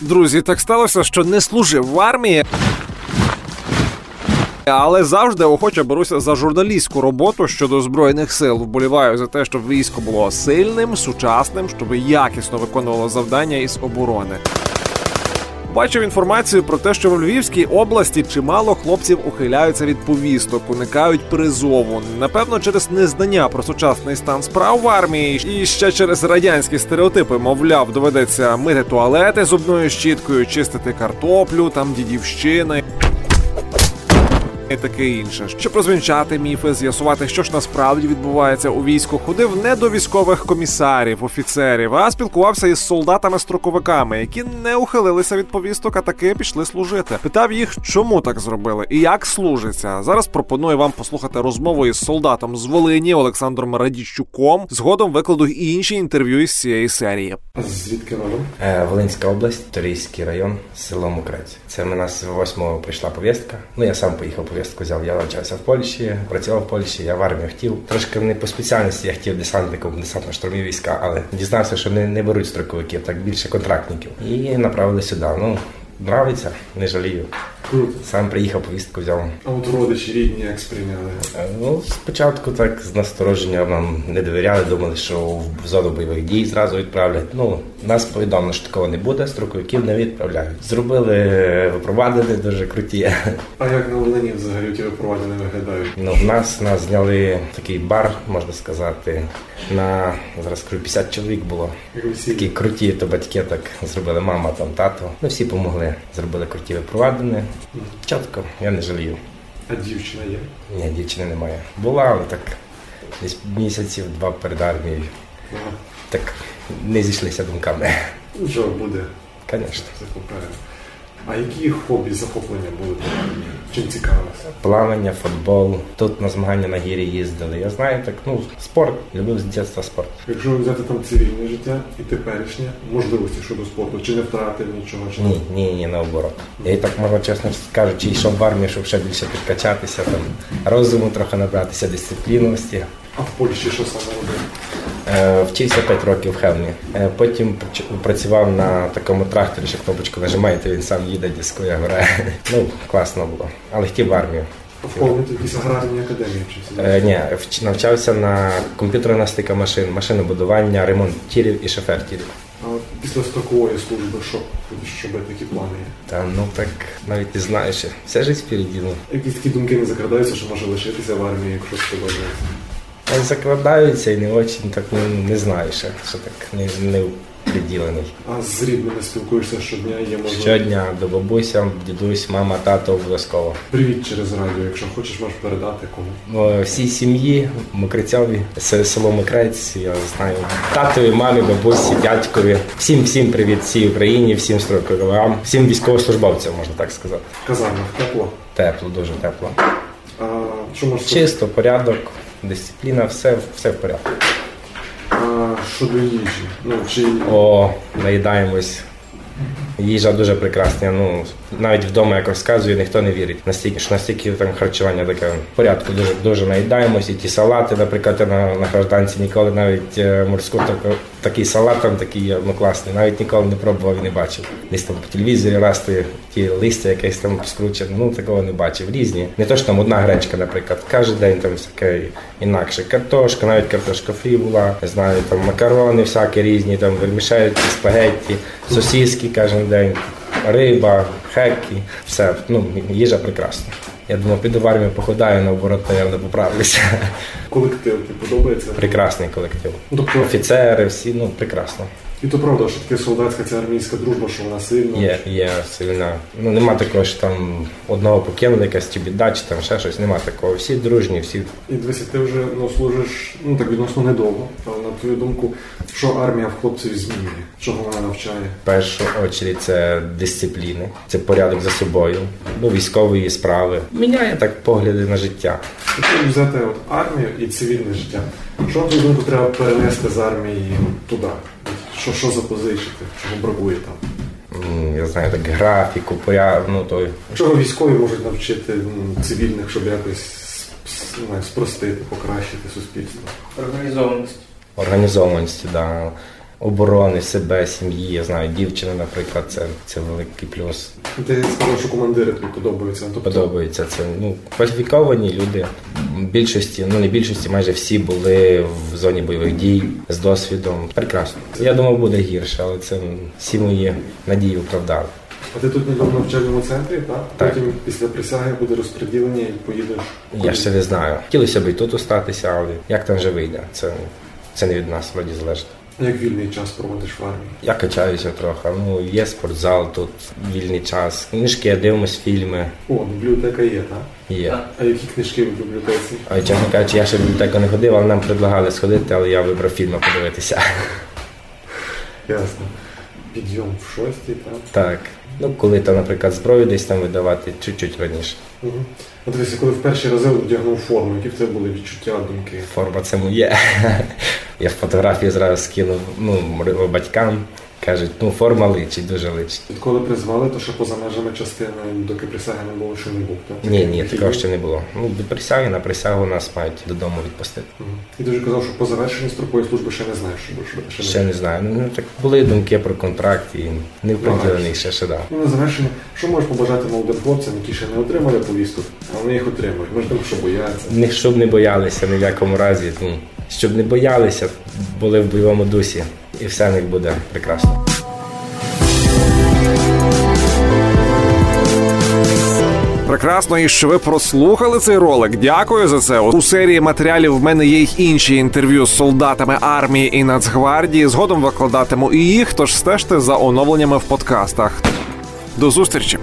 Друзі, так сталося, що не служив в армії. Але завжди охоче беруся за журналістську роботу щодо збройних сил. Вболіваю за те, щоб військо було сильним, сучасним, щоб якісно виконувало завдання із оборони. Бачив інформацію про те, що в Львівській області чимало хлопців ухиляються від повісток, уникають призову. Напевно, через незнання про сучасний стан справ в армії і ще через радянські стереотипи, мовляв, доведеться мити туалети зубною щіткою, чистити картоплю, там дідівщина. І таке інше, щоб розвінчати міфи, з'ясувати, що ж насправді відбувається у війську, ходив не до військових комісарів, офіцерів, а спілкувався із солдатами-строковиками, які не ухилилися від повісток, а таки пішли служити. Питав їх, чому так зробили і як служиться. Зараз пропоную вам послухати розмову із солдатом з Волині Олександром Радіщуком. Згодом викладу і інші інтерв'ю із цієї серії. Звідки родом? Е, Волинська область, Торійський район, село Мукрець. Це в нас 8 прийшла повістка. Ну я сам поїхав повістку взяв. Я навчався в Польщі, працював в Польщі, я в армію хотів. Трошки не по спеціальності я хотів десантником, десантно штурмі війська, але дізнався, що не, не беруть строковиків, так більше контрактників. І направили сюди. Ну, нравиться, не жалію. Круто. Сам приїхав, повістку взяв. А от родичі рідні як сприйняли? Е, Ну, спочатку так з настороження нам не довіряли, думали, що в зону бойових дій зразу відправлять. Ну, нас повідомлено, що такого не буде, строковиків не відправляють. Зробили випровадини дуже круті. А як на Волині взагалі ті випровадження виглядають? Ну, в нас нас зняли такий бар, можна сказати, на зараз кажу, 50 чоловік було. Такі круті, то батьки так зробили, мама, там, тато. Ну, всі допомогли. Зробили круті випровадини. Чітко, я не жалію. А дівчина є? Ні, дівчини немає. Була, але так десь місяців два перед армією. Ага. Так не зійшлися думками. Нічого буде, Звісно. це попереду. А які хобі, захоплення були? Чим цікавилися? Плавання, футбол. Тут на змагання на гірі їздили. Я знаю, так, ну, спорт. Любив з дитинства спорт. Якщо взяти там цивільне життя і теперішнє, можливості щодо спорту, чи не втратив нічого? Чи Ні, ні, ні, наоборот. Я і так можу чесно кажучи, йшов в армію, щоб ще більше підкачатися, там, розуму трохи набратися, дисциплінності. А в Польщі що саме робив? Е, Вчився 5 років в Хелмі. Е, Потім працював на такому тракторі, що кнопочку нажимаєте, він сам їде, дискує, грає. Ну, класно було. Але хотів в армію. А в повністю якісь аграрні академії вчився? Е, ні, навчався на комп'ютерна стика машин, машинобудування, ремонт тірів і шофер тірів. А після строкової служби що? Щоб такі плани? Та ну так навіть не знаю ще. Вся життя впереді. Ну. Якісь такі думки не закрадаються, що може лишитися в армії, якщо сподобається? А закрадаються і не очень так ну, не знаю ще, що так не, не приділений. А з рідними спілкуєшся щодня, є можливість? Щодня до бабуся, дідусь, мама, тато обов'язково. Привіт через радіо, якщо хочеш, можеш передати кому. Ну, Всій сім'ї, Мокрицьові, село Мокрець, я знаю. Татові, мамі, бабусі, дядькові. Всім всім привіт, всій Україні, всім строковикам, всім військовослужбовцям, можна так сказати. Казармах тепло. Тепло, дуже тепло. А що можеш Чисто, порядок, дисципліна, все, все в порядку. А щодо їжі? Ну чи О, наїдаємось. Їжа дуже прекрасна. Ну навіть вдома як розказую, ніхто не вірить. Настільки що настільки там харчування таке в порядку. Дуже дуже наїдаємось. І ті салати, наприклад, на, на гражданці ніколи навіть е, морську таку, такий салат там такий ну класний. Навіть ніколи не пробував і не бачив. Десь там по телевізорі раз ті, листя якесь там скручене. Ну такого не бачив. Різні. Не то що там одна гречка, наприклад. Кожен день там всяке інакше. Картошка, навіть картошка фрі була. Не знаю, там макарони всякі різні, там вермішельки, спагетті, сосиски кожен день, риба, хекі, все. Ну, їжа прекрасна. Я думаю, піду в армію походаю, наоборот, наверно, поправлюся. колектив тобі подобається? Прекрасний колектив. Ну, Тобто, Офіцери, всі, ну прекрасно. І то правда, що таке солдатська ця армійська дружба, що вона сильна. Є, є сильна. Ну нема такого, що там одного покинули, якась чи біда, чи там ще щось. Нема такого. Всі дружні, всі І дивися, ти вже ну, служиш ну так відносно недовго. Але на твою думку, що армія в хлопців змінює? Чого вона навчає? В першу очередь це дисципліни, це порядок за собою, до військової справи. Міняє так погляди на життя. Якщо взяти от армію і цивільне життя, що на твою думку треба перенести з армії туди? Що, що запозичити, чого бракує там? Я знаю, так графіку, порядок, ну той. Чого військові можуть навчити цивільних, щоб якось знаю, спростити, покращити суспільство? Організованість. Організованості, да. оборони себе, сім'ї. Я знаю, дівчина, наприклад, це, це великий плюс. Ти сказав, що командири тобі подобаються. Ну, Тобто, Подобається це. Ну, кваліфіковані люди. Більшості, ну не більшості, майже всі були в зоні бойових дій з досвідом. Прекрасно. Я думав, буде гірше, але це всі мої надії оправдали. А ти тут недавно в навчальному центрі, так? Так. Потім після присяги буде розподілення і поїдеш. Я ще не знаю. Хотілося б і тут остатися, але як там вже вийде, це, це не від нас вроді залежить. Як вільний час проводиш в армії? Я качаюся трохи. Ну, є спортзал, тут вільний час. Книжки, дивимось фільми. О, бібліотека є, так? Є. А які книжки в бібліотеці? А чесно кажучи, я ще в бібліотеку не ходив, але нам предлагали сходити, але я вибрав фільми подивитися. Ясно. Підйом в шостій, так? Так. Ну, коли там, наприклад, зброю десь там видавати, чуть-чуть раніше. Угу. А дивися, коли в перші рази одягнув форму, які в тебе були відчуття, думки? Форма це моє. Я фотографії зразу скинув ну, батькам. Кажуть, ну форма личить, дуже личить. Відколи призвали, то ще поза межами частини, доки присяги не було, що не був, так? Ні, ні, такого ще не було. Ну, від присяги на присягу нас мають додому відпустити. І вже казав, що по завершенні строкової служби ще не знаєш, що робити. Ще не знаю. Ну так були думки про контракт і не вподілений ще ще да. Ну, на завершення, що можеш побажати молодим хлопцям, які ще не отримали повісток, а вони їх отримують? Тому що бояться. Не щоб не боялися ні в якому разі. Ну, щоб не боялися, були в бойовому дусі, і все в них буде прекрасно. Прекрасно, і що ви прослухали цей ролик. Дякую за це. У серії матеріалів в мене є й інші інтерв'ю з солдатами армії і Нацгвардії. Згодом викладатиму і їх, тож стежте за оновленнями в подкастах. До зустрічі!